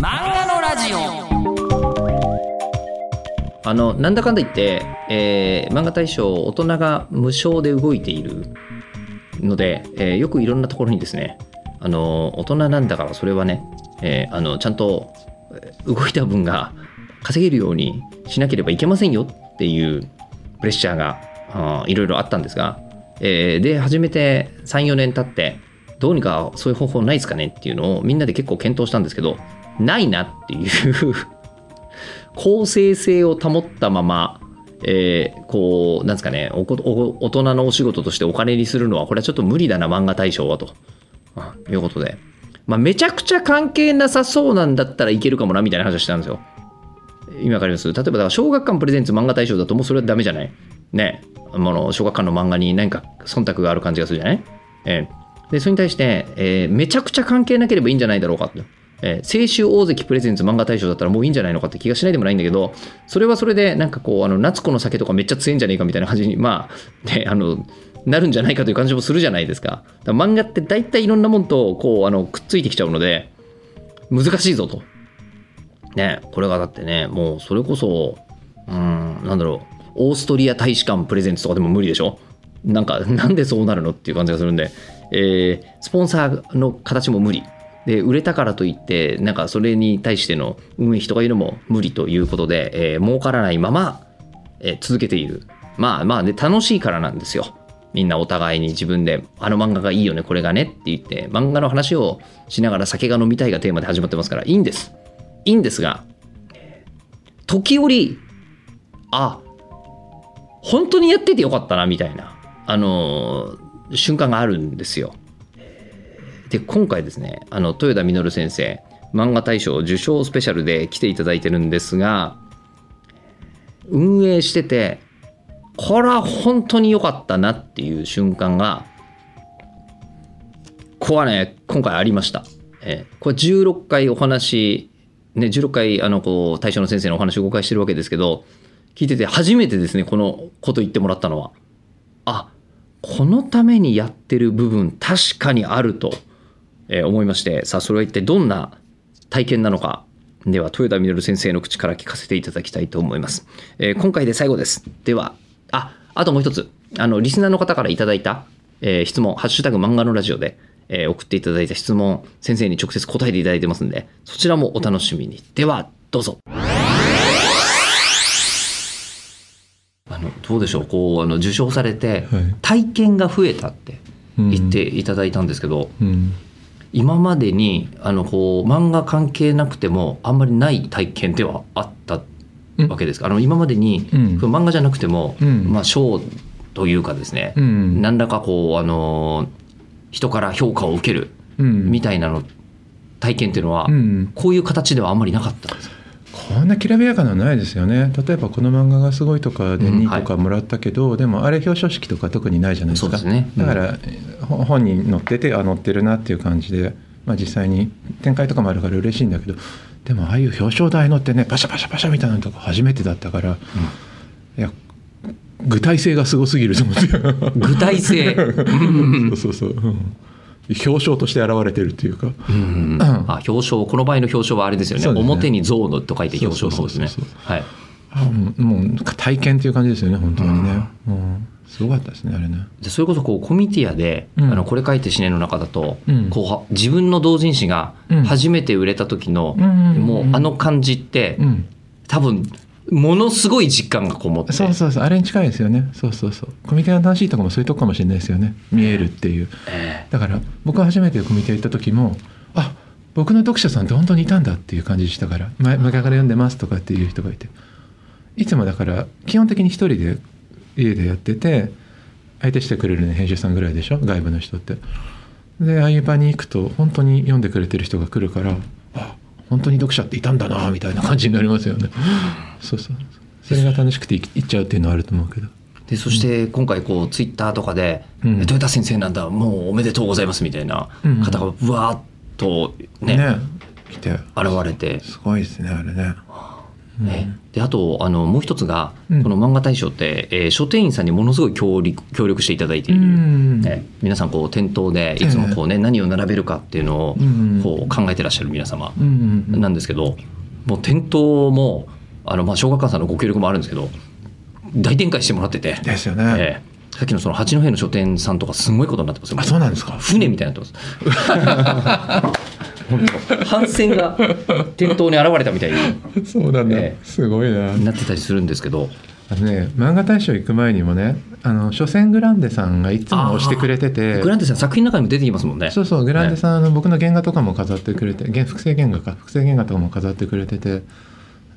漫画のラジオ。あのなんだかんだ言って、えー漫画大賞大人が無償で動いているので、えーよくいろんなところにですねあの大人なんだからそれはね、えーあのちゃんと動いた分が稼げるようにしなければいけませんよっていうプレッシャーがあーいろいろあったんですが、えーで始めて34年経ってどうにかそういう方法ないですかねっていうのをみんなで結構検討したんですけどないなっていう 公正性を保ったまま、えーこう、なんですかねおお、大人のお仕事としてお金にするのは、これはちょっと無理だな、漫画大賞は、とあいうことで。まあ、めちゃくちゃ関係なさそうなんだったらいけるかもな、みたいな話をしたんですよ。今わかります？例えば、だから小学館プレゼンツ漫画大賞だと、もうそれはダメじゃない？ね。あの小学館の漫画に何か忖度がある感じがするじゃない？えーで、それに対して、えーめちゃくちゃ関係なければいいんじゃないだろうかと。えー青春大関プレゼンツ漫画大賞だったらもういいんじゃないのかって気がしないでもないんだけど、それはそれで、なんかこう、あの、夏子の酒とかめっちゃ強いんじゃねえかみたいな感じに、まあ、ね、あの、なるんじゃないかという感じもするじゃないですか。だから漫画って大体いろんなもんと、こう、あの、くっついてきちゃうので、難しいぞと。ね、これがだってね、もうそれこそ、うん、なんだろう、オーストリア大使館プレゼンツとかでも無理でしょ？なんか、なんでそうなるのっていう感じがするんで、えースポンサーの形も無理。で、売れたからといって、なんかそれに対しての運営費とかいうのも無理ということで、えー儲からないまま、えー続けている。まあまあね、楽しいからなんですよ。みんなお互いに自分で、あの漫画がいいよね、これがねって言って、漫画の話をしながら酒が飲みたいがテーマで始まってますから、いいんです。いいんですが、時折、あ、本当にやっててよかったな、みたいな、あのー瞬間があるんですよ。で、今回ですね、あの、豊田稔先生、漫画大賞受賞スペシャルで来ていただいてるんですが、運営してて、これは本当に良かったなっていう瞬間が、ここはね、今回ありました。えこれ16回お話、ね、16回、あの、こう、大将の先生のお話を公開してるわけですけど、聞いてて初めてですね、このこと言ってもらったのは。あ、このためにやってる部分確かにあると、えー思いまして、さあ、それは一体どんな体験なのか？では、豊田稔先生の口から聞かせていただきたいと思います。えー今回で最後です。では、あ、あともう一つ。あの、リスナーの方からいただいた、えー質問、ハッシュタグ漫画のラジオで、えー送っていただいた質問、先生に直接答えていただいてますんで、そちらもお楽しみに。では、どうぞ。あのどうでしょう？こうあの受賞されてはい体験が増えたって言っていただいたんですけど、うん、今までにあのこう漫画関係なくてもあんまりない体験ではあったわけですか、あの今までに、うん。漫画じゃなくても、うん。まあ、賞というかですね、うん。何らかこうあの人から評価を受けるうん。みたいなの体験っていうのは、うん、こういう形ではあんまりなかったんですか？こんなきらびやかなのないですよね。例えばこの漫画がすごいとかでうん。2位とかもらったけど、でもあれ表彰式とか特にないじゃないですか。ね。うん。だから、ほ本人載っててあ載ってるなっていう感じで、まあ、実際に展開とかもあるから嬉しいんだけどでもああいう表彰台乗ってねパシャパシャパシャみたいなのとか初めてだったから、いや具体性がすごすぎると思って。具体性。そうそうそう、うん表彰として現れてるっていうか、うん。あ表彰。この場合の表彰はあれですよね。ね。表に象のと書いて表彰の方ですね。はい。もう体験っていう感じですよね本当にね、うん、すごかったですねあれね。でそれこそこうコミティアで、うん。あのこれ書いて死ねの中だと、うん。こうは自分の同人誌がうん。初めて売れた時の、もうあの感じって、うん。多分ものすごい実感がこもって。そうそうそう。あれに近いですよね。そうそうそう。コミケの楽しいとこもそういうとこかもしれないですよね。見えるっていう。えだから僕が初めてコミケ行った時もあ僕の読者さんって本当にいたんだっていう感じでしたから前前から読んでますとかっていう人がいて。いつもだから基本的に一人で家でやってて相手してくれるね編集さんぐらいでしょ？外部の人って。でああいう場に行くと本当に読んでくれてる人が来るからあ本当に読者っていたんだなみたいな感じになりますよね。そうそう。それが楽しくてい行っちゃうっていうのはあると思うけど。でそして今回こうツイッターとかで「うん。豊田先生なんだもうおめでとうございます」みたいな方がうわーっとねね来て。現れて。すごいですねあれね、であとあのもう一つが、うん。この漫画大賞って、えー書店員さんにものすごい協力協力していただいている、うん。え皆さんこう店頭でいつもこう、ね何を並べるかっていうのをうん。こう考えてらっしゃる皆様なんですけど、もう店頭もあのまあ小学館さんのご協力もあるんですけど大展開してもらってて、ですよね、ええ。さっきのその八戸の書店さんとかすごいことになってますよ。あそうなんですか。船みたいになってます 本当帆船が店頭に現れたみたいにそうだ、ええすごいな。なってたりするんですけど。あのね漫画大賞行く前にもねあの書店グランデさんがいつも押してくれてて。グランデさん作品の中にも出てきますもんね。そうそうグランデさん、あの僕の原画とかも飾ってくれて原複製原画か。複製原画とかも飾ってくれてて。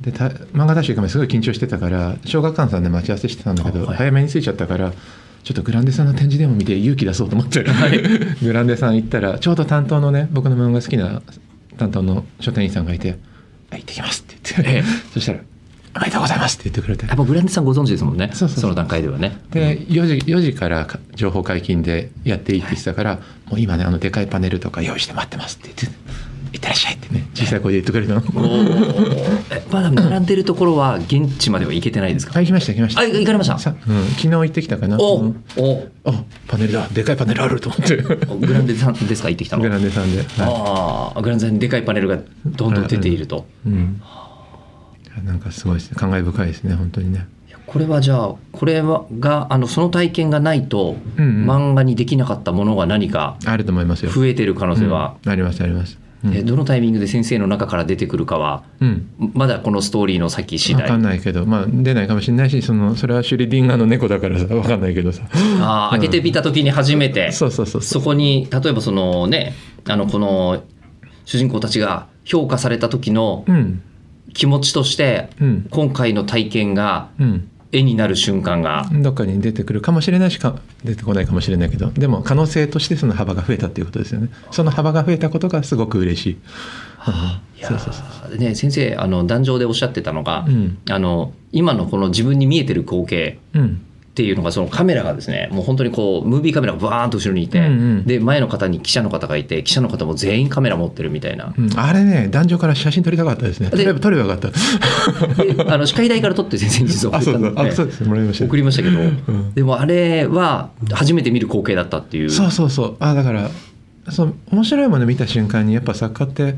でた漫画大賞行く前すごい緊張してたから小学館さんで待ち合わせしてたんだけど、あはい。早めに着いちゃったからちょっとグランデさんの展示でも見て勇気出そうと思って、グランデさん行ったらちょうど担当のね僕の漫画好きな担当の書店員さんがいて「あ行ってきます」って言って、ええ。そしたら「おめでとうございます」って言ってくれて。やっぱグランデさんご存知ですもんね。その段階ではね。で4時 ,4 時からか情報解禁でやっていいって言ってたから、もう今ねあのでかいパネルとか用意して待ってますって言って「いってらっしゃい」ってね。小さい声で言ってくれたの？まだ並んでるところは現地までは行けてないですか？あ行きました行きました。あ行かれました？さ、うん、昨日行ってきたかな。おうん。おあパネルだ。でかいパネルあると思って。グランデさんですか？行ってきたの？グランデさんで、はああグランデさんにでかいパネルがどんどん出ていると。いうん、なんかすごいですね。感慨深いですね本当にね。これはじゃあこれはがあのその体験がないと、うんうん。漫画にできなかったものが何かあると思いますよ。増えてる可能性は、うん。ありますありますうん。えどのタイミングで先生の中から出てくるかはうん。まだこのストーリーの先次第。分かんないけどまあ出ないかもしれないしそのそれはシュリディンガーの猫だから さ分かんないけどさ。あー開けてみた時に初めて、そこに例えばそのねあのこの主人公たちが評価された時のうん。気持ちとして、うん。今回の体験がうん絵になる瞬間が、どっかに出てくるかもしれないしか出てこないかもしれないけどでも可能性としてその幅が増えたっていうことですよね。その幅が増えたことがすごく嬉しい、いやそうそうーね先生あの壇上でおっしゃってたのが、うん。あの今のこの自分に見えてる光景うんっていうのがそのカメラがですねもう本当にこうムービーカメラがバーンと後ろにいて、うんうん。で前の方に記者の方がいて記者の方も全員カメラ持ってるみたいな。う。ん、あれね壇上から写真撮りたかったですね。で撮ればよかった。であの司会台から撮って先生に実はあそうそう送ったので。あそうです。もらいました。送りましたけど、ん。でもあれは初めて見る光景だったっていう。そうそうそうあだからそう面白いもの見た瞬間にやっぱ作家って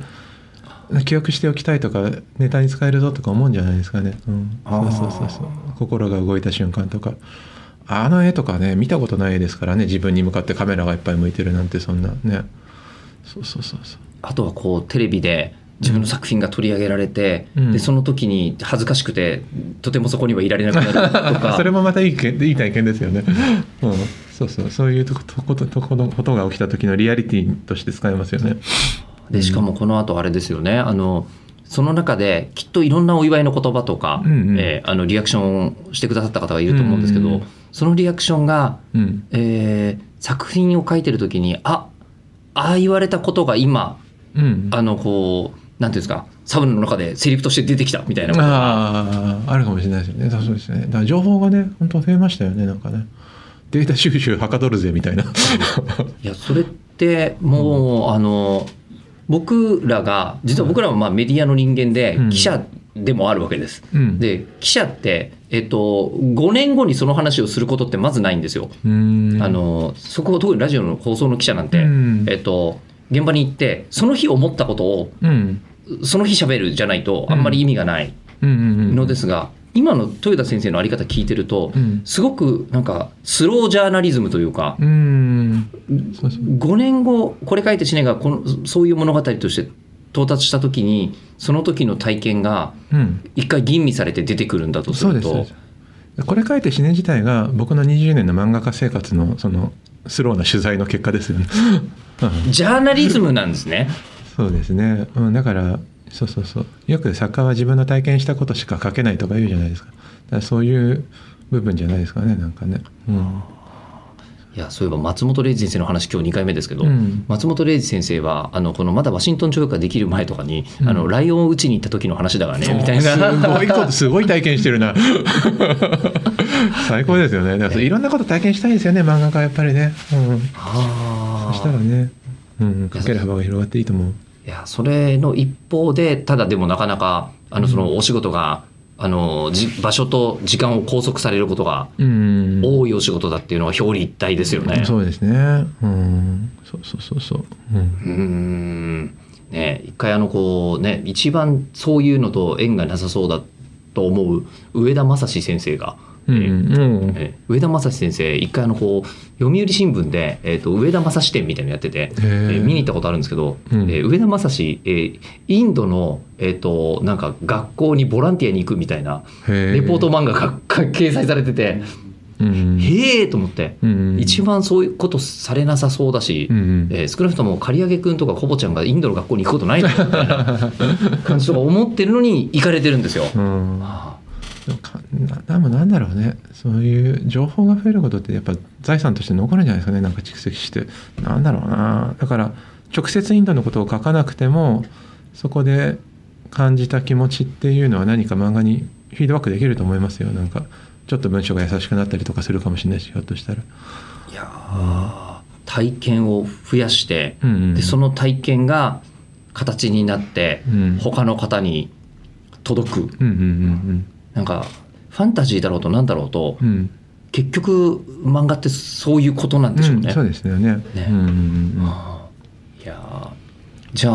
記憶しておきたいとかネタに使えるぞとか思うんじゃないですかね、うん、そうそうそうそう。心が動いた瞬間とか。あの絵とかね見たことないですからね。自分に向かってカメラがいっぱい向いてるなんてそんな。ね。そうそうそうそう。あとはこうテレビで自分の作品が取り上げられて、うん。でその時に恥ずかしくてとてもそこにはいられなくなるとか。それもまたいいけいい体験ですよね、うん、そうそう。そういうとことこととこのことが起きた時のリアリティとして使えますよねでしかもこの後あれですよね。あのその中できっといろんなお祝いの言葉とか、うんうん。えーあのリアクションをしてくださった方がいると思うんですけど、うんうん。そのリアクションが、うん。えー作品を書いてる時にあああ言われたことが今うん。あのこうなんていうんですかサウナの中でセリフとして出てきたみたいなあああるかもしれないですよね。そうですね。だから情報がね本当増えましたよねなんかね。データ収集はかどるぜみたいな。いやそれってもう、あの僕らが実は僕らはまあメディアの人間でうん。記者でもあるわけです。うん。で記者って、えっと、5年後にその話をすることってまずないんですよ。あのそこ特にラジオの放送の記者なんて、うん。えっと、現場に行ってその日思ったことをうん。その日喋るじゃないとあんまり意味がないのですが、今の豊田先生のあり方聞いてると、うん。すごくなんかスロージャーナリズムというか、うーん。そうそう5年後これ書いて知ねがこのそういう物語として到達した時にその時の体験がうん。一回吟味されて出てくるんだとすると。そうですそうです。これ書いて死ね自体が僕の20年の漫画家生活のそのスローな取材の結果ですよね、う んジャーナリズムなんですね。そうですね、うん、だからそうそうそう。よく作家は自分の体験したことしか書けないとか言うじゃないですか。だからそういう部分じゃないですかねなんかね、うん、いやそういえば松本零士先生の話今日2回目ですけど、うん。松本零士先生はあのこのまだワシントン条約ができる前とかに、うん。あのライオンを打ちに行った時の話だからねみたいな。すごいことすごい体験してるな。最高ですよね。だからいろんなこと体験したいですよね漫画家はやっぱりね、うん、そしたらね、うん、書ける幅が広がっていいと思ういやそれの一方でただでもなかなかあのそのお仕事があのじ場所と時間を拘束されることがうん。多いお仕事だっていうのは表裏一体ですよね。そうですね。うん。そうそうそうそう。うん。うーん。ね一回あのこうね一番そういうのと縁がなさそうだと思う上田正史先生が、うん上田正史先生一回あのこう読売新聞で、えー、と上田正史展みたいなのやってて、えー見に行ったことあるんですけど、うん。えー上田正史、えーインドの、えー、となんか学校にボランティアに行くみたいなへレポート漫画がが掲載されてて、うんへえと思って、うん一番そういうことされなさそうだし、うんうん。えー少なくとも刈り上げ君とかコボちゃんがインドの学校に行くことないみたいな感じとか思ってるのに行かれてるんですよ。うん。あでもかなんだろうね。そういう情報が増えることってやっぱ財産として残るんじゃないですかね。なんか蓄積して。なんだろうな。だから直接インドのことを書かなくてもそこで感じた気持ちっていうのは何か漫画にフィードバックできると思いますよ。なんかちょっと文章が優しくなったりとかするかもしれないしひょっとしたら、ーいやー体験を増やして、うんうんでその体験が形になって、うん。他の方に届く。うんうんなんかファンタジーだろうとなんだろうと、うん。うんうん結局漫画ってそういうことなんでしょうね。うんそうですよね。ね。うんうんうんあーいやー。じゃあ、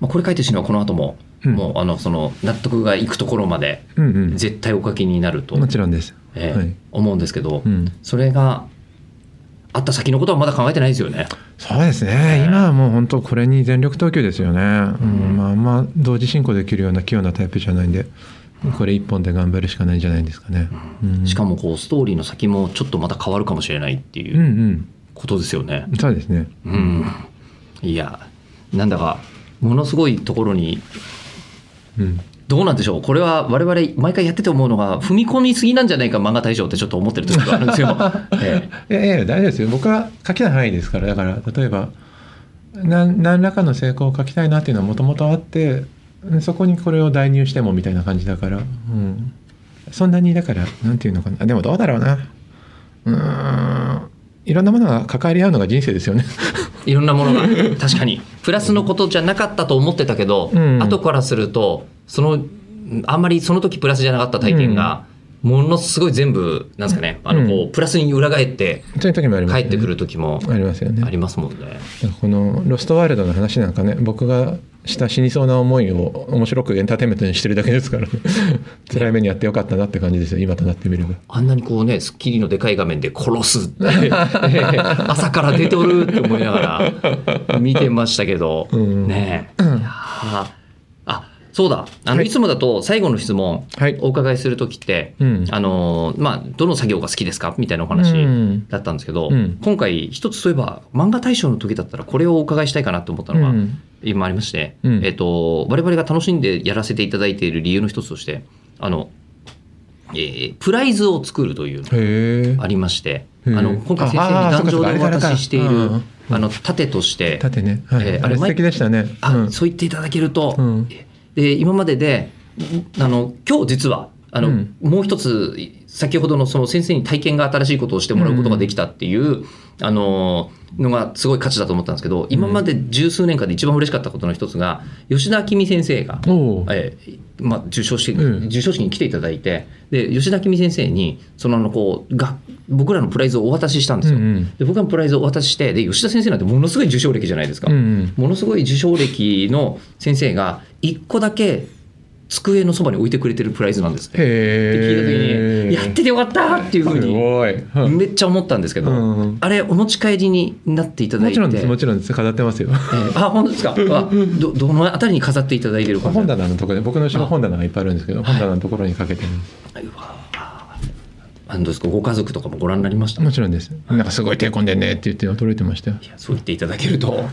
まあ、これ書いてるのはこの後も、うん。もうあのその納得がいくところまでうんうん。絶対お書きになると、もちろんです、えーはい。思うんですけど、うん、それがあった先のことはまだ考えてないですよね。そうですね、今はもう本当これに全力投球ですよね、うん。まあ、あんま同時進行できるような器用なタイプじゃないんでこれ一本で頑張るしかないんじゃないですかね、うん。しかもこうストーリーの先もちょっとまた変わるかもしれないってうんいう。うんことですよね。そうですね。うん、いやなんだかものすごいところにうん。どうなんでしょう。これは我々毎回やってて思うのが踏み込みすぎなんじゃないか漫画大賞ってちょっと思ってる時があるんですよ。ええ。いやいや大丈夫ですよ。僕は書きたい範囲ですから。だから例えば何何らかの成功を書きたいなっていうのはもともとあってそこにこれを代入してもみたいな感じだから、うん、そんなにだからなんていうのかな。でもどうだろうな。うーん。いろんなものが関わり合うのが人生ですよね。いろんなものが。確かに。プラスのことじゃなかったと思ってたけど、うん。後からするとそのあんまりその時プラスじゃなかった体験が、ものすごい全部なんですかねあのこう、うん。プラスに裏返ってそういう時もあります、ね、帰ってくる時もありますよね。ありますもんね。この「ロストワールド」の話なんかね僕がした死にそうな思いを面白くエンターテインメントにしてるだけですから、ね、辛い目にやってよかったなって感じですよ今となってみれば。あんなにこうね、スッキリのでかい画面で殺すって、朝から出ておるって思いながら見てましたけど、うん。ねえ。そうだ。あの、はい。い、つもだと最後の質問、はい。お伺いするときって、うん。あのー、まあ、どの作業が好きですか？みたいなお話うん。だったんですけど、うん。今回一つそういえば漫画大賞の時だったらこれをお伺いしたいかなと思ったのが、うん。今ありまして、うん。えっ、と、我々が楽しんでやらせていただいている理由の一つとして、あの、えープライズを作るというありまして、あの、今回先生ああに壇上でお渡ししているあの、盾として、縦ね、はい。えーあれ素敵でしたね。あ、うん。そう言っていただけると、うんで、今までで、んあの、今日実は、あの、うん。もう一つ、先ほどのその先生に体験が新しいことをしてもらうことができたっていう、あの、のがすごい価値だと思ったんですけど、今まで十数年間で一番嬉しかったことの一つが、吉田明美先生が、えーまあ、受賞して、うん。授賞式に来ていただいて、で、吉田明美先生に、そのあの、こう、が、僕らのプライズをお渡ししたんですよ。うんうん。で、僕がプライズをお渡しして、で、吉田先生なんてものすごい受賞歴じゃないですか。うんうん。ものすごい受賞歴の先生が、一個だけ机のそばに置いてくれてるプライズなんですって。って聞。いた時に、やっててよかったっていうふうすに、めっちゃ思ったんですけど、うんあれ、お持ち帰りになっていただいて。もちろんです、もちろんです。飾ってますよ。えーあ、本当ですか？あど、どのあたりに飾っていただいてるか？本棚のところで、僕の後ろ本棚がいっぱいあるんですけど、本棚のところにかけてるんです。うわあどうですか？ご家族とかもご覧になりました？いもちろんです。なんかすごい手込んでんねって言って驚いてましたよ。やそう言っていただけると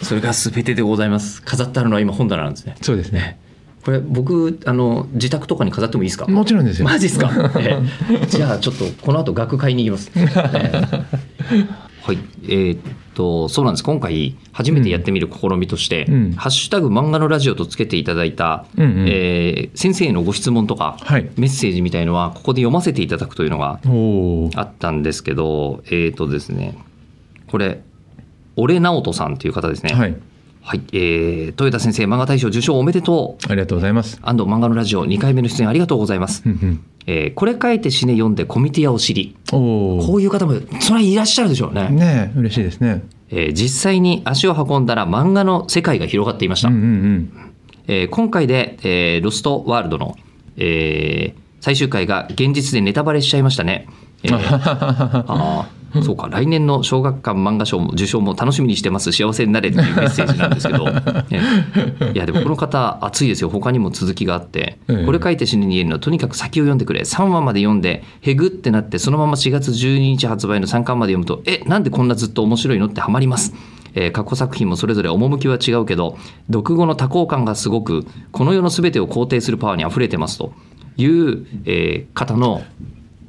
それが全てでございます飾ってあるのは今本棚なんですねそうですね。これ僕あの自宅とかに飾ってもいいですか？もちろんですよ。マジですか、ええ。じゃあちょっとこの後額買いに行きます、ええ。はい。えーっとそうなんです。今回初めてやってみる試みとして「うん。ハッシュタグ漫画のラジオ」とつけていただいた、うんうん。えー先生へのご質問とか、はい。メッセージみたいのはここで読ませていただくというのが。あったんですけど、えーとですね、これ、俺直人さんという方ですね。はい。はい、えー、豊田先生漫画大賞受賞おめでとうありがとうございます。安藤漫画のラジオ2回目の出演ありがとうございます。えーこれ書いて死ね読んでコミティアを知りおお。こういう方もそれはいらっしゃるでしょうね、ねえ嬉しいですね。えー実際に足を運んだら漫画の世界が広がっていました、うんうんうん。えー今回で、えーロストワールドの、えー最終回が現実でネタバレしちゃいましたね。えー あーそうか来年の小学館漫画賞も受賞も楽しみにしてます。幸せになれっていうメッセージなんですけど、えいやでもこの方熱いですよ。他にも続きがあって、ええ。これ書いて死ぬに言えるのはとにかく先を読んでくれ。3話まで読んでへぐってなってそのまま4月12日発売の3巻まで読むとえなんでこんなずっと面白いのってハマります。えー過去作品もそれぞれ趣は違うけど読後の多幸感がすごくこの世の全てを肯定するパワーにあふれてますという、えー方の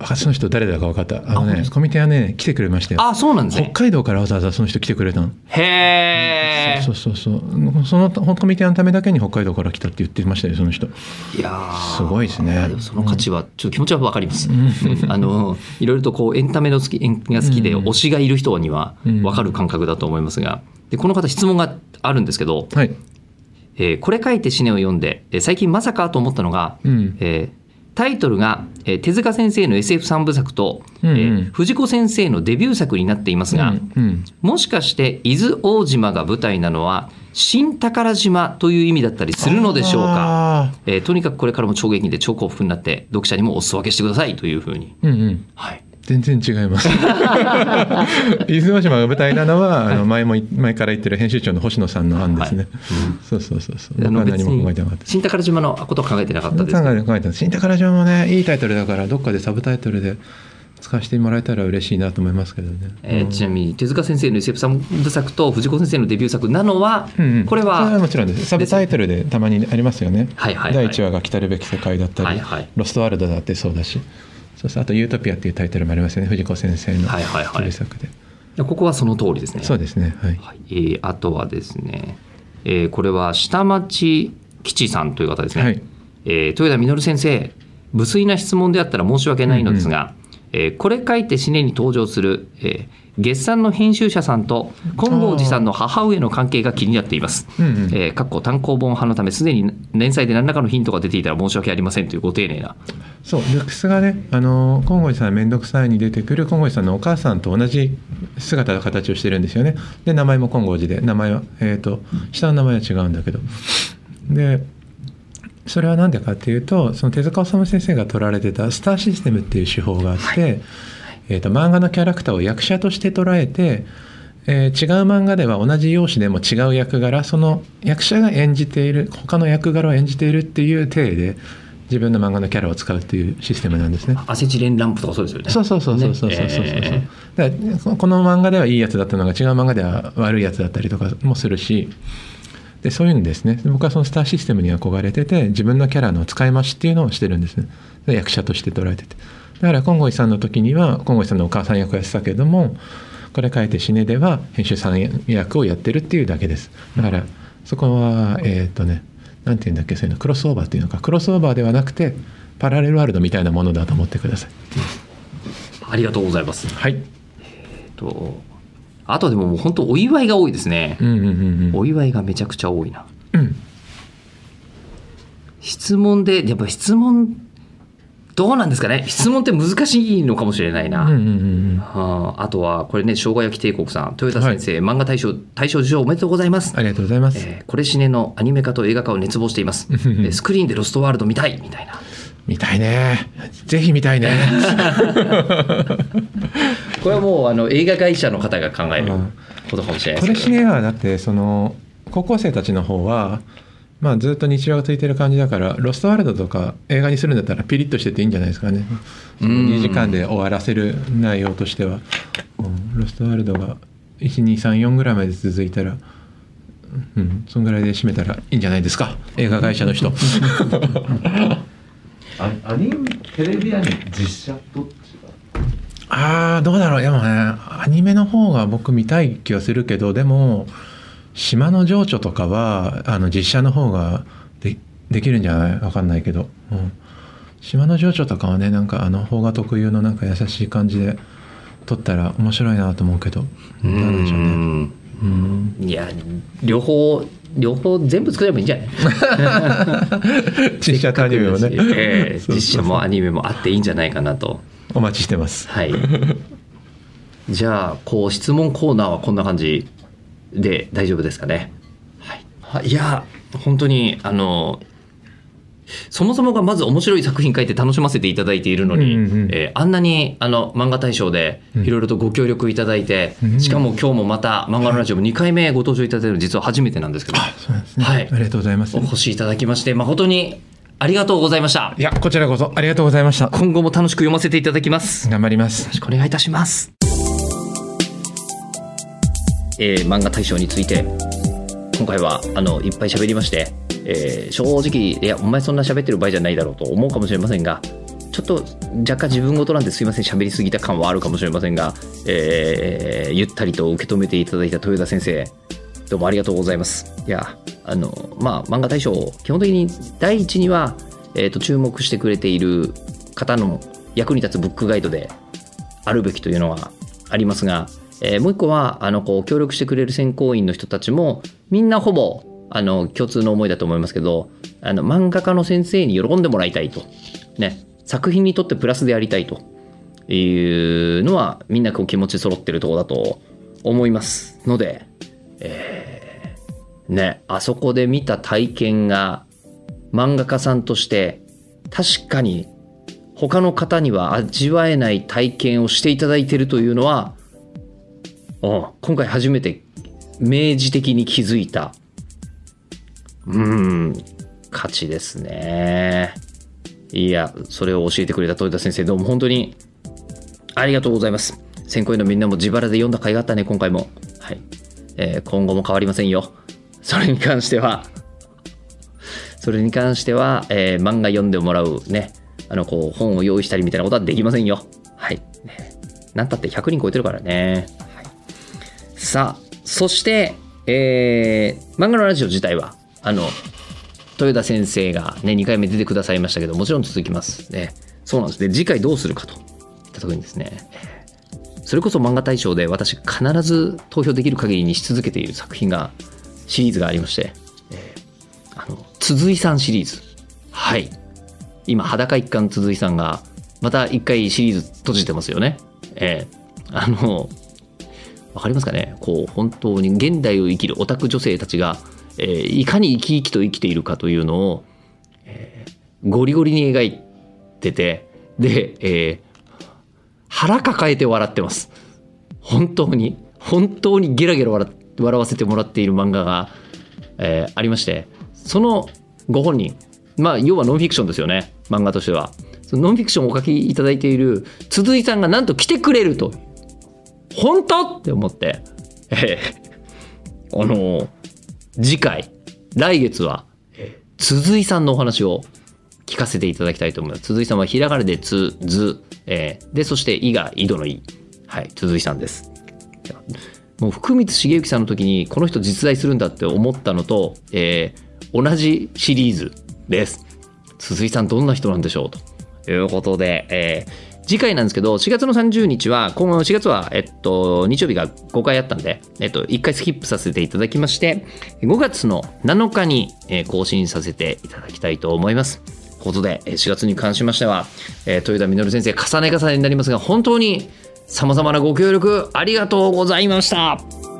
あその人誰だか分かった。あのねコミテはね、来てくれましたよ。あそうなんです北ね海道からわざわざその人来てくれたの。へえそうそうそう。そのコミテのためだけに北海道から来たって言ってましたよ、その人。いやーすごいですねその価値はちょっと気持ちは分かります、あのいろいろとこうエンタメの好きエンが好きでうん推しがいる人にはうん分かる感覚だと思いますがでこの方質問があるんですけどはい。「えーこれ書いて死ね」を読んでえー最近まさかと思ったのが、うん。えータイトルが、えー手塚先生の SF3 部作と、うんうん。えー藤子先生のデビュー作になっていますが、うんうん。もしかして伊豆大島が舞台なのは新宝島という意味だったりするのでしょうか、あえーとにかくこれからも超劇で超幸福になって読者にもお裾分けしてくださいというふうに、ーうんうん。はい、全然違います。伊豆大島が舞台なのは、あの前も前から言ってる編集長の星野さんの案ですね。はい。そうそうそうそう。僕は何も考えてなかった。新宝島のことは考えてなかったです新宝島もねいいタイトルだからどっかでサブタイトルで使わせてもらえたら嬉しいなと思いますけどね。えーちなみに手塚先生の SF3 部作と藤子先生のデビュー作なのは、うんうん。これは？はもちろんです。サブタイトルでたまにありますよね、はいはいはい第1話が来たるべき世界だったり、はいはい。ロストワールドだってそうだしそうそうあと「ユートピア」っていうタイトルもありますよね。藤子先生のはいはいはい。ここはその通りですね。そうですねはい。はい。えーあとはですね、えーこれは下町吉さんという方ですね、はい。えー豊田稔先生無粋な質問であったら申し訳ないのですが、えーこれ書いて死ねに登場する、えー月産の編集者さんと金剛寺さんの母上の関係が気になっています。うんうん。えー、かっこ単行本派のためすでに連載で何らかのヒントが出ていたら申し訳ありませんというご丁寧なそうルックスがねあの金剛寺さん面倒くさいに出てくる金剛寺さんのお母さんと同じ姿形をしてるんですよね。で名前も金剛寺で名前はえっ、と下の名前は違うんだけど。でそれは何でかっていうとその手塚治虫先生が取られてたスターシステムっていう手法があって、えー、と漫画のキャラクターを役者として捉えて、えー違う漫画では同じ容姿でも違う役柄その役者が演じている他の役柄を演じているっていう体で自分の漫画のキャラを使うっていうシステムなんですね。アセチレンランプとかそうですよね。そうそうそうそうそうそうそう、ねえー、この漫画ではいいやつだったのが違う漫画では悪いやつだったりとかもするし。でそういうんですね僕はそのスターシステムに憧れてて自分のキャラの使い増しっていうのをしてるんですねで役者として捉えててだから金剛さんの時には金剛さんのお母さん役をやってたけどもこれ書いて死ねでは編集さん役をやってるっていうだけですだからそこはえっ、ー、とねなんていうんだっけそういうのクロスオーバーっていうのかクロスオーバーではなくてパラレルワールドみたいなものだと思ってくださいありがとうございます。はいえっとあとでももう本当お祝いが多いですね。うんうんうんうんお祝いがめちゃくちゃ多いな。うん質問でやっぱ質問どうなんですかね？質問って難しいのかもしれないな。うんうんうんはあ、あとはこれね生姜焼き帝国さん豊田先生、漫画大賞大賞受賞おめでとうございますあ。りがとうございます。えーこれ死ねのアニメ化と映画化を熱望しています。えースクリーンでロストワールド見たいみたいな。見たいね。ぜひ見たいね。これはもうあの映画会社の方が考えることかもしれないこれですけど。しねはだってその高校生たちの方は、まあ、ずっと日常がついてる感じだからロストワールドとか映画にするんだったらピリッとしてていいんじゃないですかね。うん。2時間で終わらせる内容としては、うん。ロストワールドが1234ぐらいまで続いたら。うん、そんぐらいで締めたらいいんじゃないですか。映画会社の人。アアニメテレビアニメ実写どっちが？ああどうだろう。でもねアニメの方が僕見たい気はするけどでも島の情緒とかはあの実写の方がでできるんじゃない？わかんないけど、うん、島の情緒とかはねなんかあの邦画特有のなんか優しい感じで撮ったら面白いなと思うけど。どうなんでしょうね。うん。うんいや両方両方全部作ればいいんじゃない？実写とアニメもね。ええそうそうそう。実写もアニメもあっていいんじゃないかなと。お待ちしてます。はい。じゃあこう質問コーナーはこんな感じで大丈夫ですかね。はい。はい。いや本当にあのそもそもがまず面白い作品書いて楽しませていただいているのに、うんうんうん。えーあんなにあの漫画大賞でうん。いろいろとご協力いただいて、うん。しかも今日もまた漫画のラジオも2回目ご登場いただいるの実は初めてなんですけど、そうなんですね、はい。ありがとうございます。お越しいただきまして誠にありがとうございました。いやこちらこそありがとうございました。今後も楽しく読ませていただきます。頑張ります。よろしくお願いいたします。えー漫画大賞について今回はあのいっぱい喋りまして、えー正直いやお前そんな喋ってる場合じゃないだろうと思うかもしれませんがちょっと若干自分事なんですいません喋りすぎた感はあるかもしれませんが、えーゆったりと受け止めていただいた豊田先生どうもありがとうございます。いやあのまあ漫画大賞基本的に第一には、えー、と注目してくれている方の役に立つブックガイドであるべきというのはありますが、えーもう一個はあのこう協力してくれる選考員の人たちもみんなほぼあの共通の思いだと思いますけどあの漫画家の先生に喜んでもらいたいと、ね、作品にとってプラスでありたいと。いうのはみんなこう気持ち揃ってるとこだと思いますので、えーね。あそこで見た体験が漫画家さんとして確かに他の方には味わえない体験をしていただいているというのは、今回初めて明示的に気づいた、うん、価値ですね。いや、それを教えてくれた豊田先生、どうも本当にありがとうございます。選考員のみんなも自腹で読んだ甲斐があったね、今回も。はい。えー今後も変わりませんよ。それに関しては、それに関しては、えー漫画読んでもらうね、あの、こう、本を用意したりみたいなことはできませんよ。はい。ねなんたって100人超えてるからね。さあ、そして、えー漫画のラジオ自体は、あの、豊田先生がね、2回目出てくださいましたけど、もちろん続きます。ね。そうなんですね。次回どうするかといった時にですね、それこそ漫画大賞で私必ず投票できる限りにし続けている作品が、シリーズがありまして、えーあの、鈴井さんシリーズ。はい。今、裸一貫鈴井さんが、また一回シリーズ閉じてますよね。えーあの、わかりますかね？こう、本当に現代を生きるオタク女性たちが、えーいかに生き生きと生きているかというのを、えーゴリゴリに描いてて、で、えー腹抱えて笑ってます。本当に、本当にゲラゲラ笑笑わせてもらっている漫画が、えーありまして、そのご本人、まあ、要はノンフィクションですよね、漫画としては。そのノンフィクションをお書きいただいている鈴井さんがなんと来てくれると。本当？って思って、えーあの次回、来月は、えー鈴井さんのお話を聞かせていただきたいと思います。鈴井さんはひらがなでつ、ず、えーで、そして、いが井戸のい。はい、鈴井さんです。もう福光茂之さんの時にこの人実在するんだって思ったのと、えー同じシリーズです。鈴井さんどんな人なんでしょうということで、えー次回なんですけど4月の30日は今後4月は、えっと、日曜日が5回あったんで、えっと、1回スキップさせていただきまして5月の7日に、更新させていただきたいと思います。ということで4月に関しましては、え豊田稔先生重ね重ねになりますが本当に様々なご協力ありがとうございました。